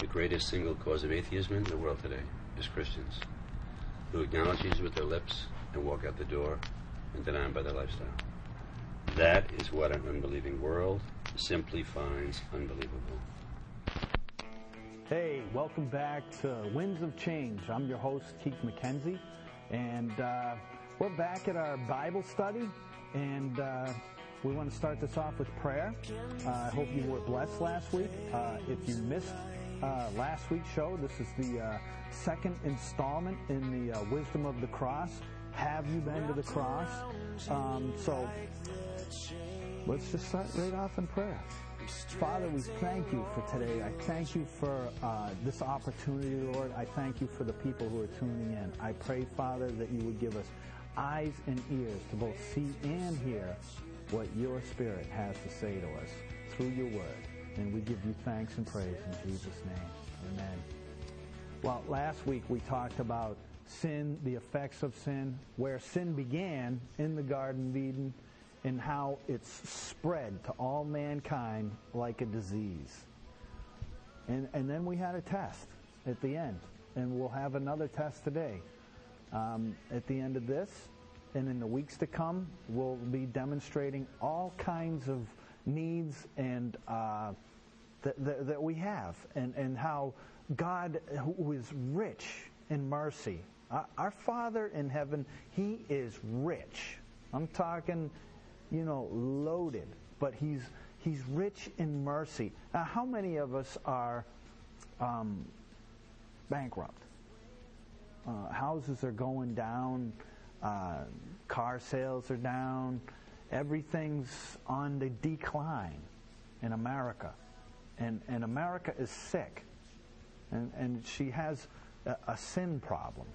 The greatest single cause of atheism in the world today is Christians who acknowledge Jesus with their lips and walk out the door and deny him by their lifestyle. That is what an unbelieving world simply finds unbelievable. Hey, welcome back to Winds of Change. I'm your host, Keith McKenzie, and uh, we're back at our Bible study, and uh, we want to start this off with prayer. Uh, I hope you were blessed last week. Uh, if you missed uh, last week's show, this is the uh, second installment in the Wisdom of the Cross. Have you been to the cross? Um, so let's just start right off in prayer. Father, we thank you for today. I thank you for uh, this opportunity, Lord. I thank you for the people who are tuning in. I pray, Father, that you would give us eyes and ears to both see and hear what your Spirit has to say to us through your word. And we give you thanks and praise in Jesus' name. Amen. Well, last week we talked about sin, the effects of sin, where sin began in the Garden of Eden, and how it's spread to all mankind like a disease. And, and then we had a test at the end, and we'll have another test today. Um, at the end of this, and in the weeks to come, we'll be demonstrating all kinds of needs and uh, that, that, that we have, and, and how God, who is rich in mercy, our Father in heaven, He is rich. I'm talking, you know, loaded, but He's He's rich in mercy. Now, how many of us are um, bankrupt? Uh, houses are going down. Uh, car sales are down. Everything's on the decline in America. And, and America is sick. And, and she has a, a sin problem.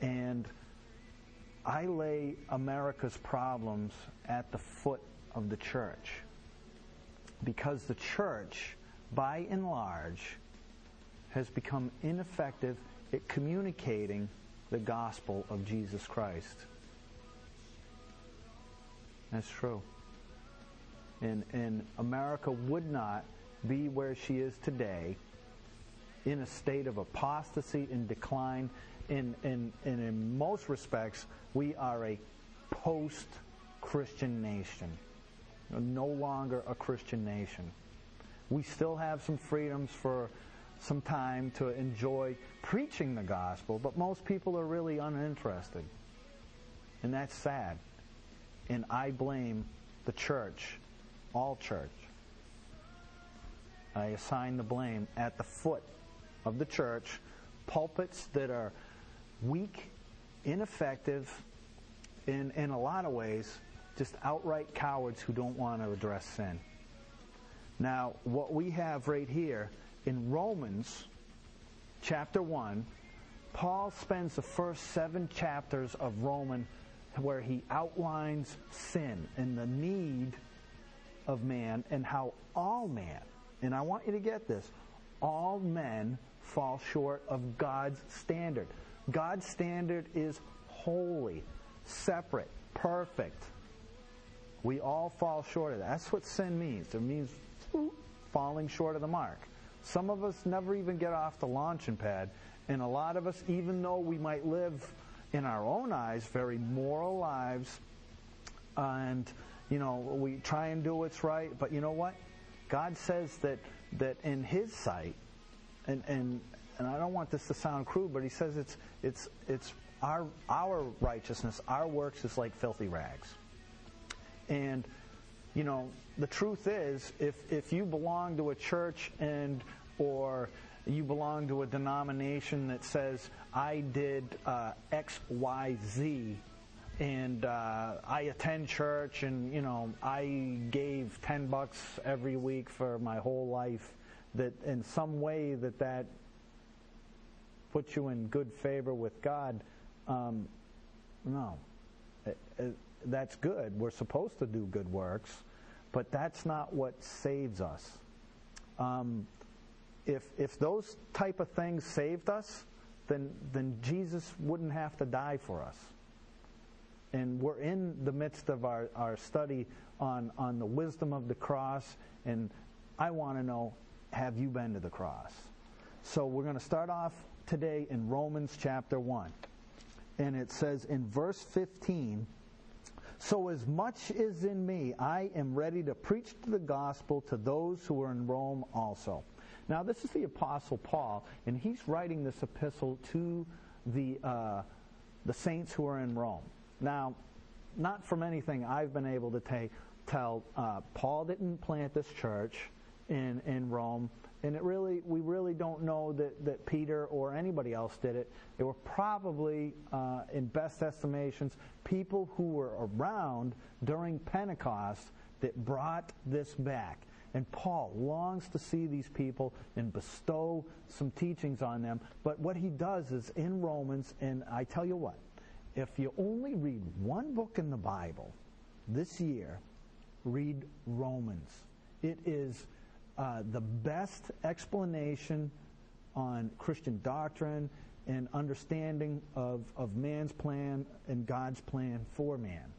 And I lay America's problems at the foot of the church. Because the church, by and large, has become ineffective at communicating the gospel of Jesus Christ. That's true. And, and America would not be where she is today in a state of apostasy and decline in, in, in, in most respects, we are a post Christian nation, no longer a Christian nation. We still have some freedoms for some time to enjoy preaching the gospel, but most people are really uninterested. And that's sad. And I blame the church, all church. I assign the blame at the foot of the church, pulpits that are weak, ineffective, in, in a lot of ways, just outright cowards who don't want to address sin. Now, what we have right here in Romans chapter 1, Paul spends the first seven chapters of Roman where he outlines sin and the need of man and how all man, and I want you to get this, all men fall short of God's standard. God's standard is holy, separate, perfect. We all fall short of that. That's what sin means. It means falling short of the mark. Some of us never even get off the launching pad, and a lot of us, even though we might live in our own eyes very moral lives, and you know we try and do what's right, but you know what? God says that that in His sight, and and and I don't want this to sound crude, but he says it's it's it's our our righteousness, our works is like filthy rags. And you know, the truth is, if if you belong to a church and or you belong to a denomination that says I did uh, X, Y, Z, and uh, I attend church, and you know I gave ten bucks every week for my whole life. That in some way that that puts you in good favor with God. Um, no. It, it, that's good. We're supposed to do good works, but that's not what saves us. Um, if, if those type of things saved us, then, then Jesus wouldn't have to die for us. And we're in the midst of our, our study on, on the wisdom of the cross, and I want to know have you been to the cross? So we're going to start off today in Romans chapter 1. And it says in verse 15, So as much is in me, I am ready to preach the gospel to those who are in Rome also. Now, this is the Apostle Paul, and he's writing this epistle to the, uh, the saints who are in Rome. Now, not from anything I've been able to take, tell, uh, Paul didn't plant this church in, in Rome, and it really, we really don't know that, that Peter or anybody else did it. They were probably, uh, in best estimations, people who were around during Pentecost that brought this back. And Paul longs to see these people and bestow some teachings on them. But what he does is in Romans, and I tell you what, if you only read one book in the Bible this year, read Romans. It is uh, the best explanation on Christian doctrine and understanding of, of man's plan and God's plan for man.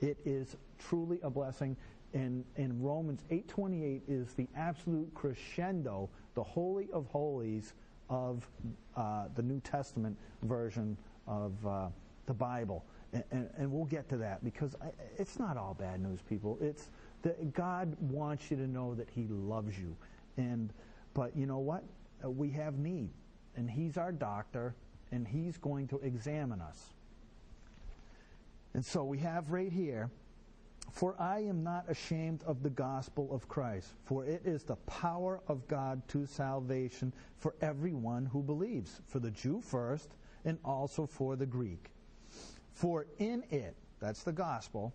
It is truly a blessing in, in Romans 8.28 is the absolute crescendo, the holy of holies of uh, the New Testament version of uh, the Bible. And, and, and, we'll get to that because I, it's not all bad news, people. It's that God wants you to know that He loves you. And But you know what? Uh, we have need. And He's our doctor, and He's going to examine us. And so we have right here for I am not ashamed of the gospel of Christ, for it is the power of God to salvation for everyone who believes, for the Jew first, and also for the Greek. For in it, that's the gospel,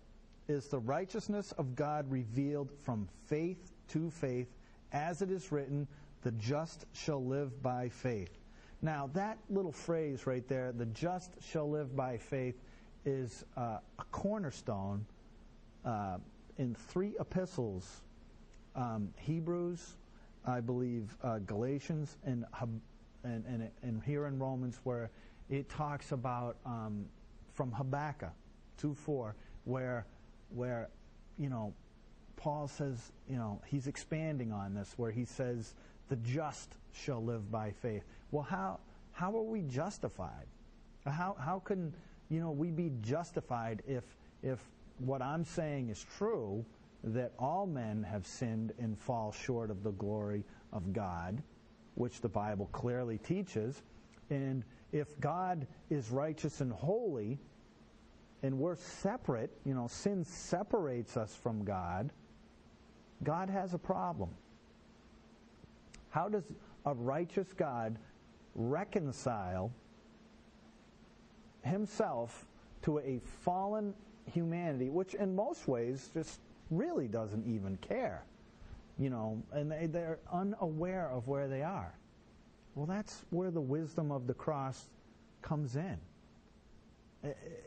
is the righteousness of God revealed from faith to faith, as it is written, the just shall live by faith. Now, that little phrase right there, the just shall live by faith, is uh, a cornerstone uh, in three epistles um, Hebrews, I believe, uh, Galatians, and, and, and, and, here in Romans, where it talks about um, from Habakkuk 2 4, where, where, you know, Paul says, you know, he's expanding on this, where he says, the just shall live by faith. Well, how, how are we justified? How, how can, you know, we be justified if, if what I'm saying is true that all men have sinned and fall short of the glory of God, which the Bible clearly teaches. And if God is righteous and holy, and we're separate, you know, sin separates us from God, God has a problem. How does a righteous God reconcile himself to a fallen humanity, which in most ways just really doesn't even care, you know, and they, they're unaware of where they are. Well, that's where the wisdom of the cross comes in.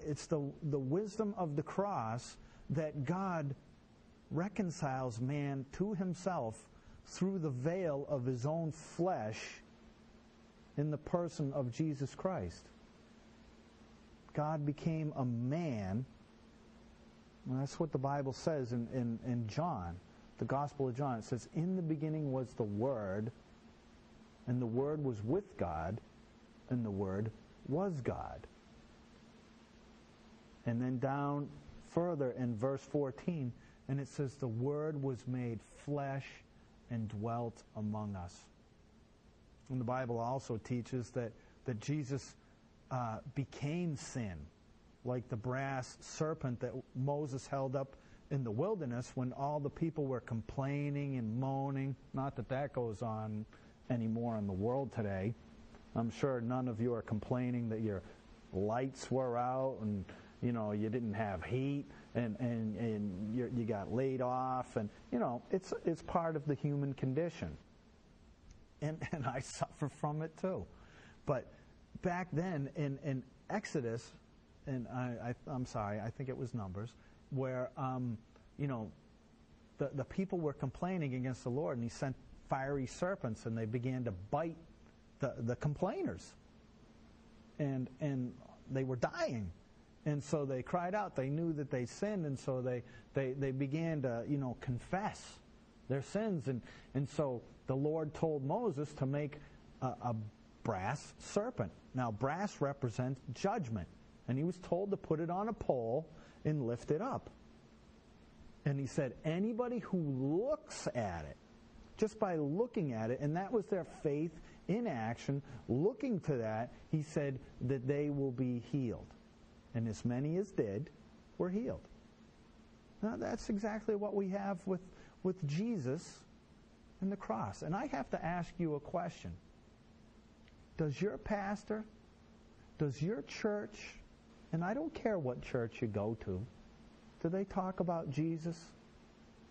It's the, the wisdom of the cross that God reconciles man to himself through the veil of his own flesh in the person of Jesus Christ. God became a man and that's what the Bible says in, in, in John, the Gospel of John. It says, In the beginning was the Word, and the Word was with God, and the Word was God. And then down further in verse 14, and it says, The Word was made flesh and dwelt among us. And the Bible also teaches that, that Jesus uh, became sin like the brass serpent that Moses held up in the wilderness when all the people were complaining and moaning. Not that that goes on anymore in the world today. I'm sure none of you are complaining that your lights were out and you know you didn't have heat and and and you got laid off and you know it's it's part of the human condition. And and I suffer from it too. But back then in in Exodus and I, am sorry, I think it was Numbers, where, um, you know, the, the people were complaining against the Lord, and he sent fiery serpents, and they began to bite the, the complainers. And, and they were dying. And so they cried out. They knew that they sinned, and so they, they, they began to, you know, confess their sins. And, and so the Lord told Moses to make a, a brass serpent. Now, brass represents judgment. And he was told to put it on a pole and lift it up. And he said, anybody who looks at it, just by looking at it, and that was their faith in action, looking to that, he said that they will be healed. And as many as did were healed. Now, that's exactly what we have with, with Jesus and the cross. And I have to ask you a question Does your pastor, does your church, and I don't care what church you go to, do they talk about Jesus?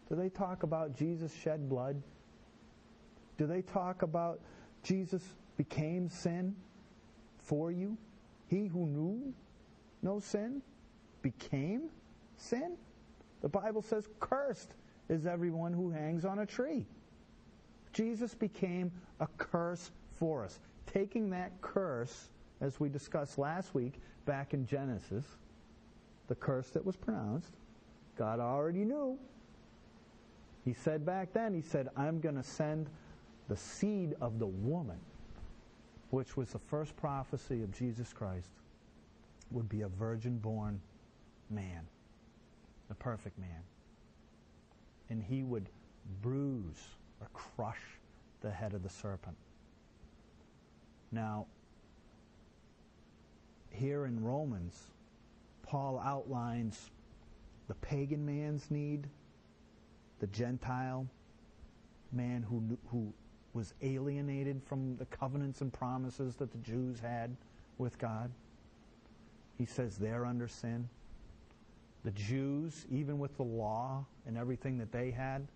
Do they talk about Jesus shed blood? Do they talk about Jesus became sin for you? He who knew no sin became sin? The Bible says, cursed is everyone who hangs on a tree. Jesus became a curse for us. Taking that curse, as we discussed last week back in Genesis, the curse that was pronounced, God already knew. He said back then, He said, I'm going to send the seed of the woman, which was the first prophecy of Jesus Christ, would be a virgin born man, the perfect man. And he would bruise or crush the head of the serpent. Now, here in Romans, Paul outlines the pagan man's need, the Gentile man who, who was alienated from the covenants and promises that the Jews had with God. He says they're under sin. The Jews, even with the law and everything that they had,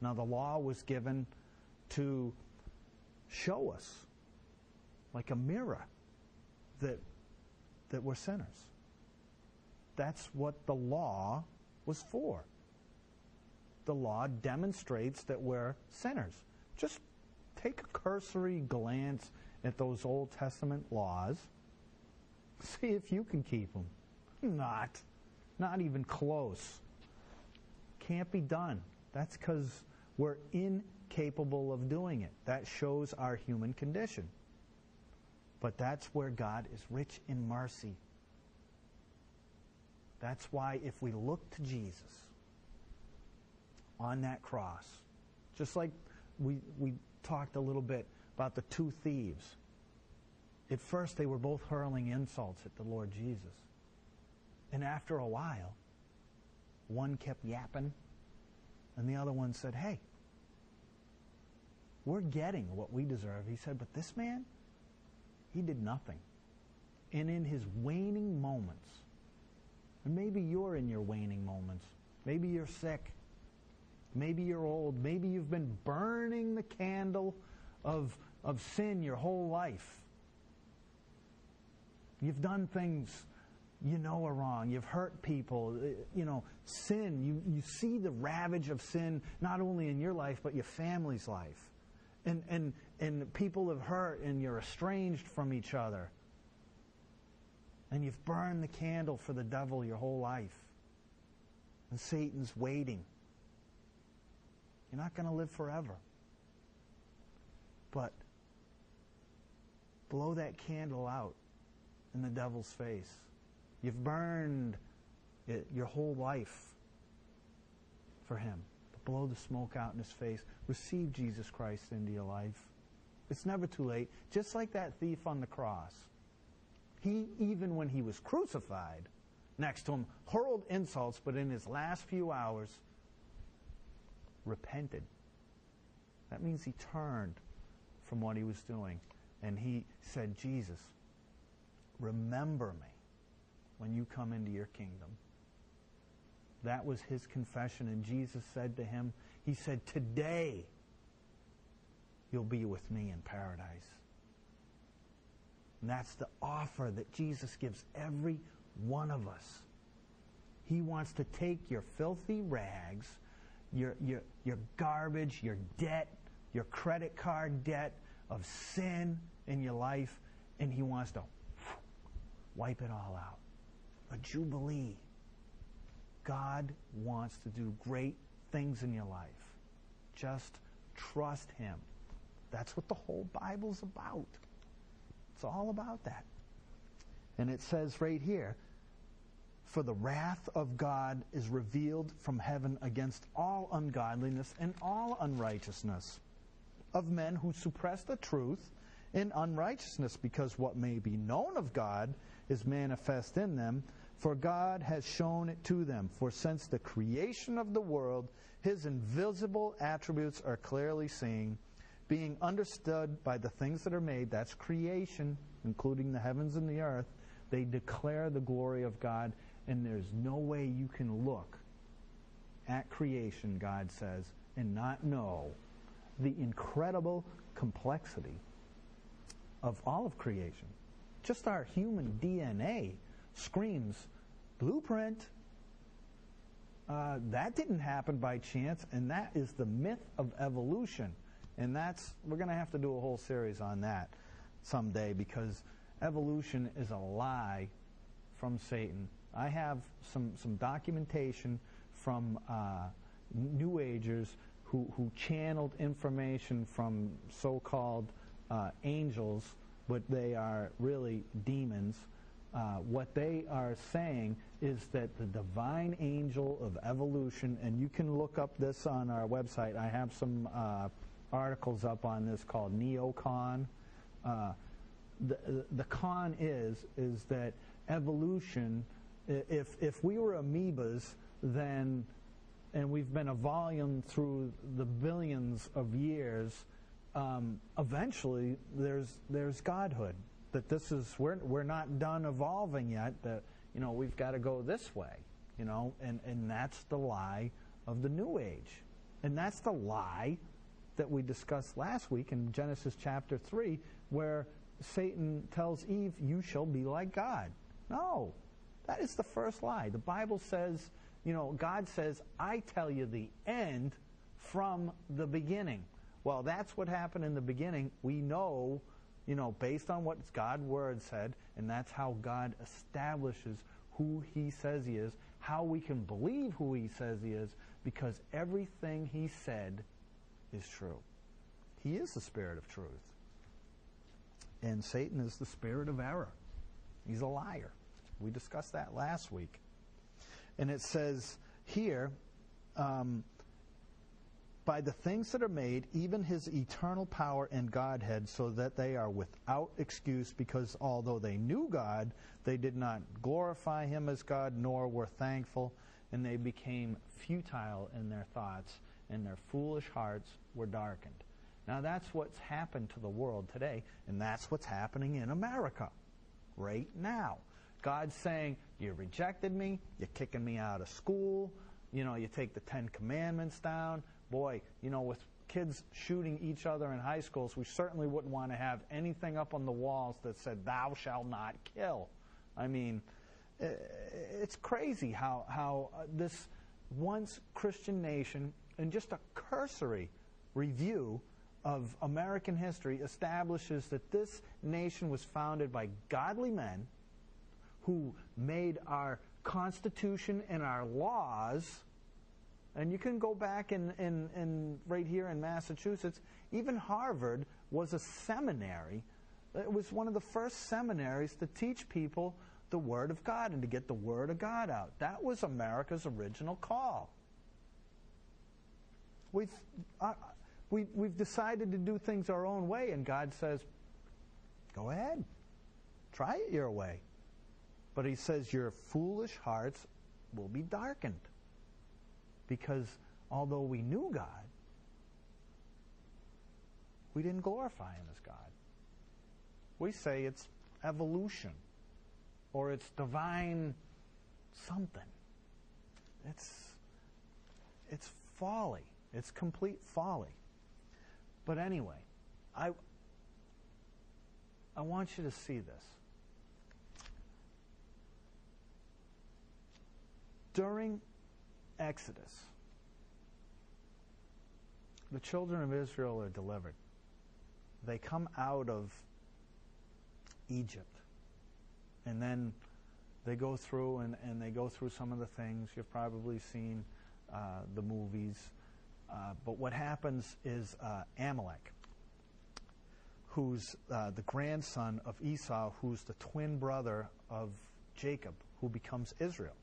now the law was given to show us, like a mirror, that, that we're sinners. That's what the law was for. The law demonstrates that we're sinners. Just take a cursory glance at those Old Testament laws. See if you can keep them. Not. Not even close. Can't be done. That's because we're incapable of doing it. That shows our human condition. But that's where God is rich in mercy. That's why if we look to Jesus on that cross, just like we, we talked a little bit about the two thieves. At first, they were both hurling insults at the Lord Jesus. And after a while, one kept yapping, and the other one said, Hey, we're getting what we deserve. He said, But this man, he did nothing. And in his waning moments, and maybe you're in your waning moments, maybe you're sick, maybe you're old, maybe you've been burning the candle of, of sin your whole life. You've done things you know are wrong. You've hurt people. Uh, you know, sin, you, you see the ravage of sin not only in your life, but your family's life and, and, and people have hurt and you're estranged from each other. And you've burned the candle for the devil your whole life. And Satan's waiting. You're not going to live forever. But blow that candle out in the devil's face. You've burned it your whole life for him blow the smoke out in his face. Receive Jesus Christ into your life. It's never too late. Just like that thief on the cross. He, even when he was crucified, next to him, hurled insults, but in his last few hours, repented. That means he turned from what he was doing. And he said, Jesus, remember me when you come into your kingdom. That was his confession. And Jesus said to him, He said, Today you'll be with me in paradise. And that's the offer that Jesus gives every one of us. He wants to take your filthy rags, your, your, your garbage, your debt, your credit card debt of sin in your life, and He wants to wipe it all out. A jubilee. God wants to do great things in your life. Just trust Him. That's what the whole Bible's about. It's all about that. And it says right here, for the wrath of God is revealed from heaven against all ungodliness and all unrighteousness of men who suppress the truth in unrighteousness, because what may be known of God is manifest in them, for God has shown it to them. For since the creation of the world, his invisible attributes are clearly seen, being understood by the things that are made, that's creation, including the heavens and the earth, they declare the glory of God, and there's no way you can look at creation, God says, and not know the incredible complexity of all of creation. Just our human DNA screams blueprint. Uh, that didn't happen by chance, and that is the myth of evolution. And that's we're going to have to do a whole series on that someday because evolution is a lie from Satan. I have some some documentation from uh, New Agers who who channeled information from so-called uh, angels, but they are really demons. Uh, what they are saying is that the divine angel of evolution, and you can look up this on our website. I have some uh, articles up on this called neocon. Uh, the, the con is is that evolution. If if we were amoebas, then and we've been evolving through the billions of years um, eventually there's there's godhood. That this is we're we're not done evolving yet. That you know we've got to go this way. You know, and and that's the lie of the New Age, and that's the lie that we discussed last week in Genesis chapter three, where Satan tells Eve, "You shall be like God." No, that is the first lie. The Bible says, you know, God says, "I tell you the end from the beginning." Well, that's what happened in the beginning. We know, you know, based on what God's word said, and that's how God establishes who he says he is, how we can believe who he says he is, because everything he said is true. He is the spirit of truth. And Satan is the spirit of error. He's a liar. We discussed that last week. And it says here, um, by the things that are made, even his eternal power and Godhead, so that they are without excuse, because although they knew God, they did not glorify him as God, nor were thankful, and they became futile in their thoughts, and their foolish hearts were darkened. Now that's what's happened to the world today, and that's what's happening in America right now. God's saying, You rejected me, you're kicking me out of school, you know, you take the Ten Commandments down, boy, you know, with kids shooting each other in high schools, we certainly wouldn't want to have anything up on the walls that said, Thou shalt not kill. I mean, it's crazy how, how uh, this once Christian nation, in just a cursory review of American history, establishes that this nation was founded by godly men who made our Constitution and our laws and you can go back in, in, in right here in Massachusetts. Even Harvard was a seminary. It was one of the first seminaries to teach people the Word of God and to get the Word of God out. That was America's original call. We've, uh, we, we've decided to do things our own way, and God says, go ahead, try it your way. But He says, your foolish hearts will be darkened. Because although we knew God, we didn't glorify Him as God. We say it's evolution or it's divine something. It's, it's folly. It's complete folly. But anyway, I, I want you to see this. During Exodus, the children of Israel are delivered. They come out of Egypt. And then they go through and, and they go through some of the things. You've probably seen uh, the movies. Uh, but what happens is uh, Amalek who's uh, the grandson of Esau, who's the twin brother of Jacob, who becomes Israel.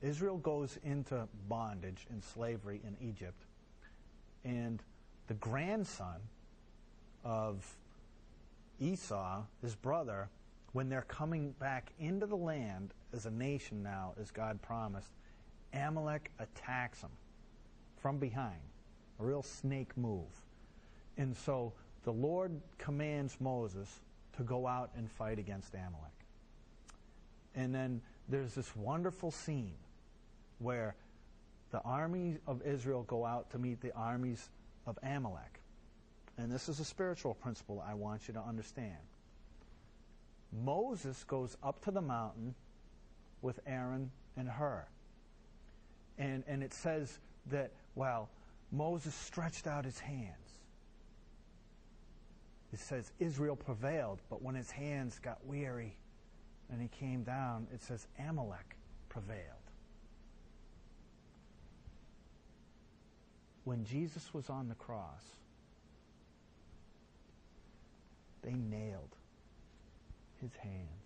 Israel goes into bondage and slavery in Egypt, and the grandson of Esau, his brother, when they're coming back into the land as a nation now, as God promised, Amalek attacks them from behind. A real snake move. And so the Lord commands Moses to go out and fight against Amalek. And then there's this wonderful scene where the armies of Israel go out to meet the armies of Amalek. And this is a spiritual principle I want you to understand. Moses goes up to the mountain with Aaron and Hur. And, and it says that, well, Moses stretched out his hands. It says Israel prevailed, but when his hands got weary and he came down, it says Amalek prevailed. When Jesus was on the cross, they nailed his hands.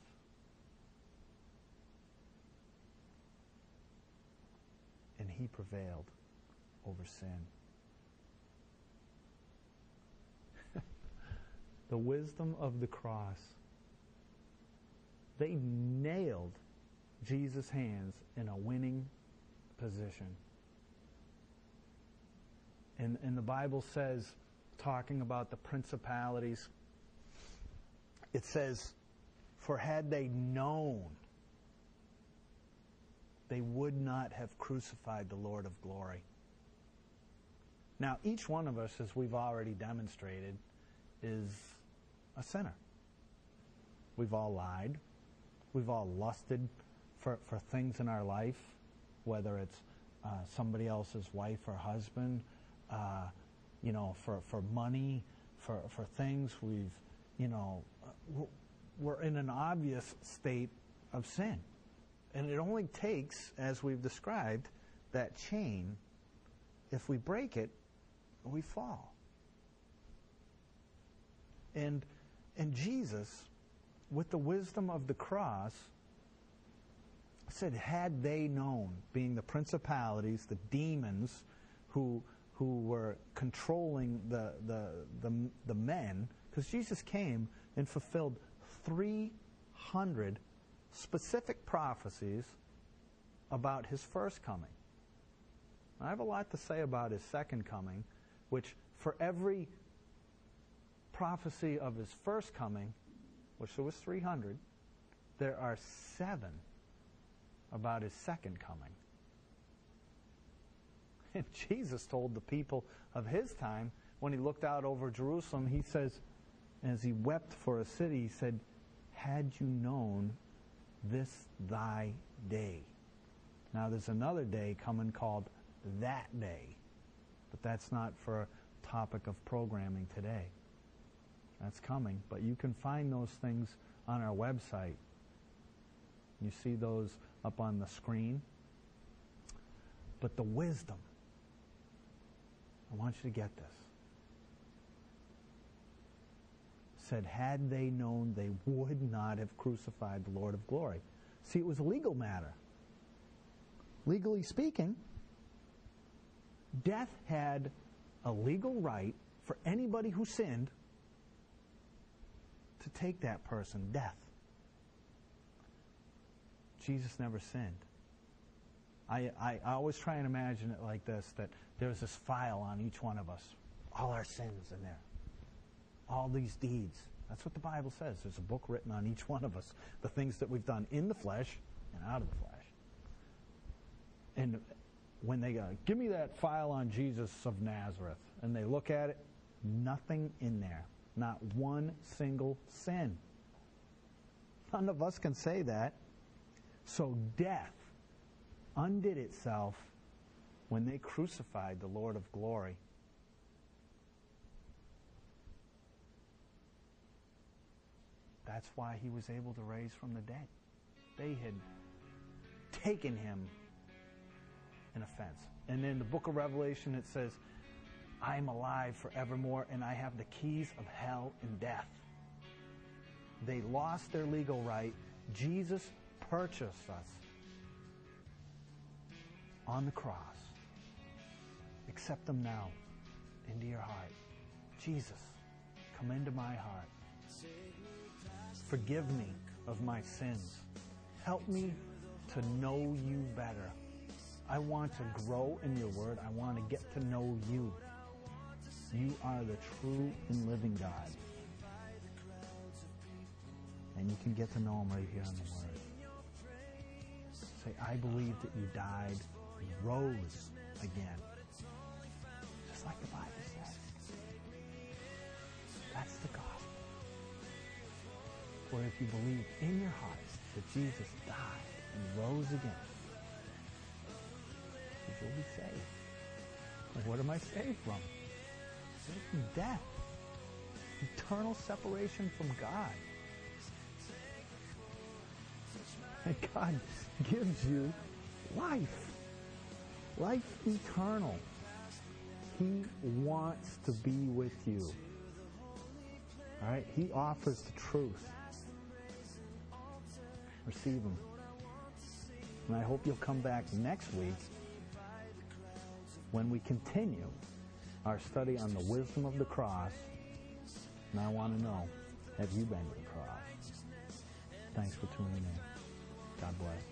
And he prevailed over sin. the wisdom of the cross. They nailed Jesus' hands in a winning position. And, and the Bible says, talking about the principalities, it says, For had they known, they would not have crucified the Lord of glory. Now, each one of us, as we've already demonstrated, is a sinner. We've all lied. We've all lusted for, for things in our life, whether it's uh, somebody else's wife or husband, uh, you know, for, for money, for, for things. We've, you know, we're in an obvious state of sin. And it only takes, as we've described, that chain. If we break it, we fall. And, and Jesus, with the wisdom of the cross, said, had they known, being the principalities, the demons who, who were controlling the, the, the, the men, because Jesus came and fulfilled 300 specific prophecies about his first coming. I have a lot to say about his second coming, which for every prophecy of his first coming, which there was 300, there are seven about his second coming. And Jesus told the people of his time, when he looked out over Jerusalem, he says, as he wept for a city, he said, Had you known this thy day. Now there's another day coming called that day, but that's not for a topic of programming today. That's coming, but you can find those things on our website. You see those up on the screen. But the wisdom, I want you to get this. Said, had they known, they would not have crucified the Lord of glory. See, it was a legal matter. Legally speaking, death had a legal right for anybody who sinned to take that person, death. Jesus never sinned. I, I, I, always try and imagine it like this that there's this file on each one of us, all our sins in there, all these deeds. That's what the Bible says. There's a book written on each one of us, the things that we've done in the flesh and out of the flesh. And when they go, give me that file on Jesus of Nazareth, and they look at it, nothing in there. Not one single sin. None of us can say that. So death undid itself when they crucified the Lord of glory. That's why he was able to raise from the dead. They had taken him in offense. And in the book of Revelation, it says, I am alive forevermore, and I have the keys of hell and death. They lost their legal right. Jesus purchased us on the cross. Accept them now into your heart. Jesus, come into my heart. Forgive me of my sins. Help me to know you better. I want to grow in your word. I want to get to know you. You are the true and living God. And you can get to know him right here in the word. Say, I believe that you died rose again. Just like the Bible says. That's the gospel. Where if you believe in your hearts that Jesus died and rose again, you'll be saved. What am I? Saved from death. Eternal separation from God. And God gives you life. Life eternal. He wants to be with you. All right? He offers the truth. Receive Him. And I hope you'll come back next week when we continue our study on the wisdom of the cross. And I want to know, have you been to the cross? Thanks for tuning in. God bless.